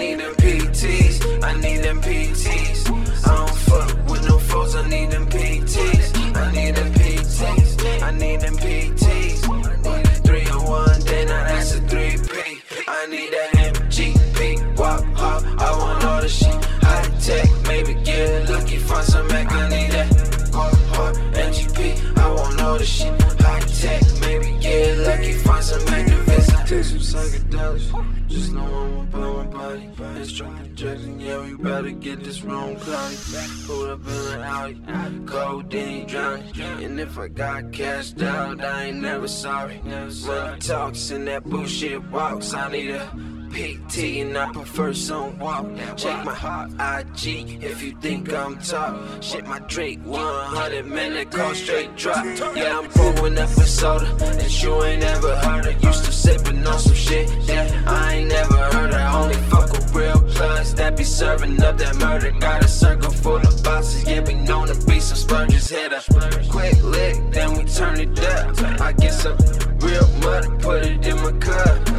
need them PTs. I need them PTs. I don't fuck with no foes. I need them PTs. I need them PTs. I need them PTs. Three on one, then I that's a three P. I need that MGP. Wop, hop. I want all the shit. High tech, maybe get lucky, find some Mac. I need that. Hard, hard, MGP. I want all the shit. High tech, maybe get lucky, find some Actavis. Take some psychedelics. Just know I'm about my body. It's drunk projection, yeah, we better get this wrong cloudy. Pulled up in an Audi, codeine drowning. And if I got cashed out, I ain't never sorry. Money talks and that bullshit walks. I need a PT and I prefer some walk. Check my hot IG if you think I'm top. Shit, my Drake 100 man, call straight drop. Yeah, I'm pouring up a soda that you ain't ever heard of. Used to sipping on some shit that I ain't never heard of. Only fuck with real plugs that be serving up that murder. Got a circle full of bosses, yeah, we known to be some splurgers. Hit a quick lick, then we turn it up. I get some real money, put it in my cup.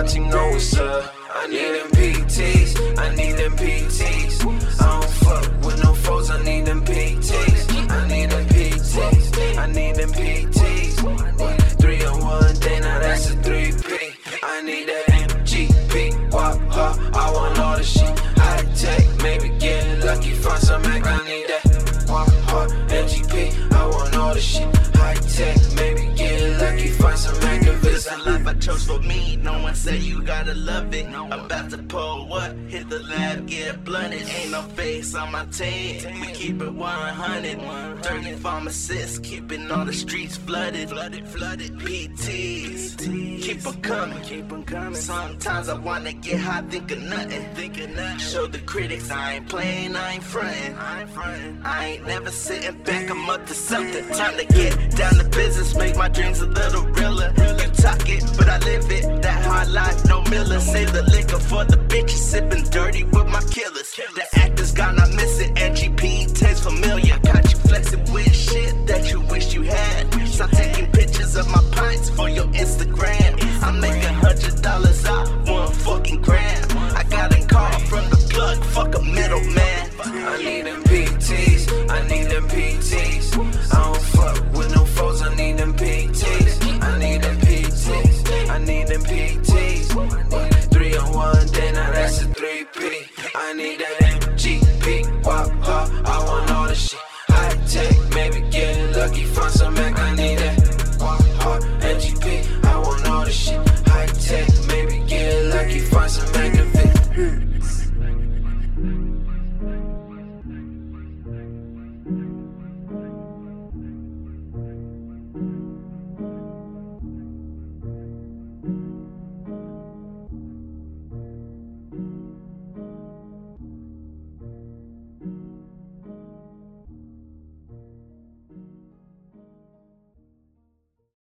Deal, know what's up. I need them PTs, I need them PTs. I don't fuck with no foes, I need them PTs. I need them PTs, I need them PTs. Three on one day, now that's a three P. I need that MGP, wop, ha. I want all the shit. High tech, maybe get lucky, find some Mac. I need that wop, ha. MGP, I want all the shit. High tech, maybe get lucky, find some Actavis. a life I chose for me. Said you gotta love it. About to pull what? Hit the lab, get blunted. Ain't no face on my team. We keep it 100. 30 pharmacists, keeping all the streets flooded. Flooded, flooded. PTs, keep on coming. Keep on coming. Sometimes I wanna get high, think of nothing. Think of nothing. Show the critics I ain't playing, I ain't frontin'. I ain't frontin'. I ain't never sitting back, I'm up to something. Time to get down to business, make my dreams a little realer. You talk it, but I live it. That hard my life, no Miller. Save the liquor for the bitches, sipping dirty with my killers. The actors gone, I miss it. MGP tastes familiar. Got you flexing with shit that you wish you had. Stop taking pictures of my pints for your Instagram. I make a hundred dollars out one fucking grand. I got a call from the plug, fuck a middleman. I need them PTs, I need them PTs. I don't fuck with no foes, I need them PTs. I need them PTs. I need them PTs. need that.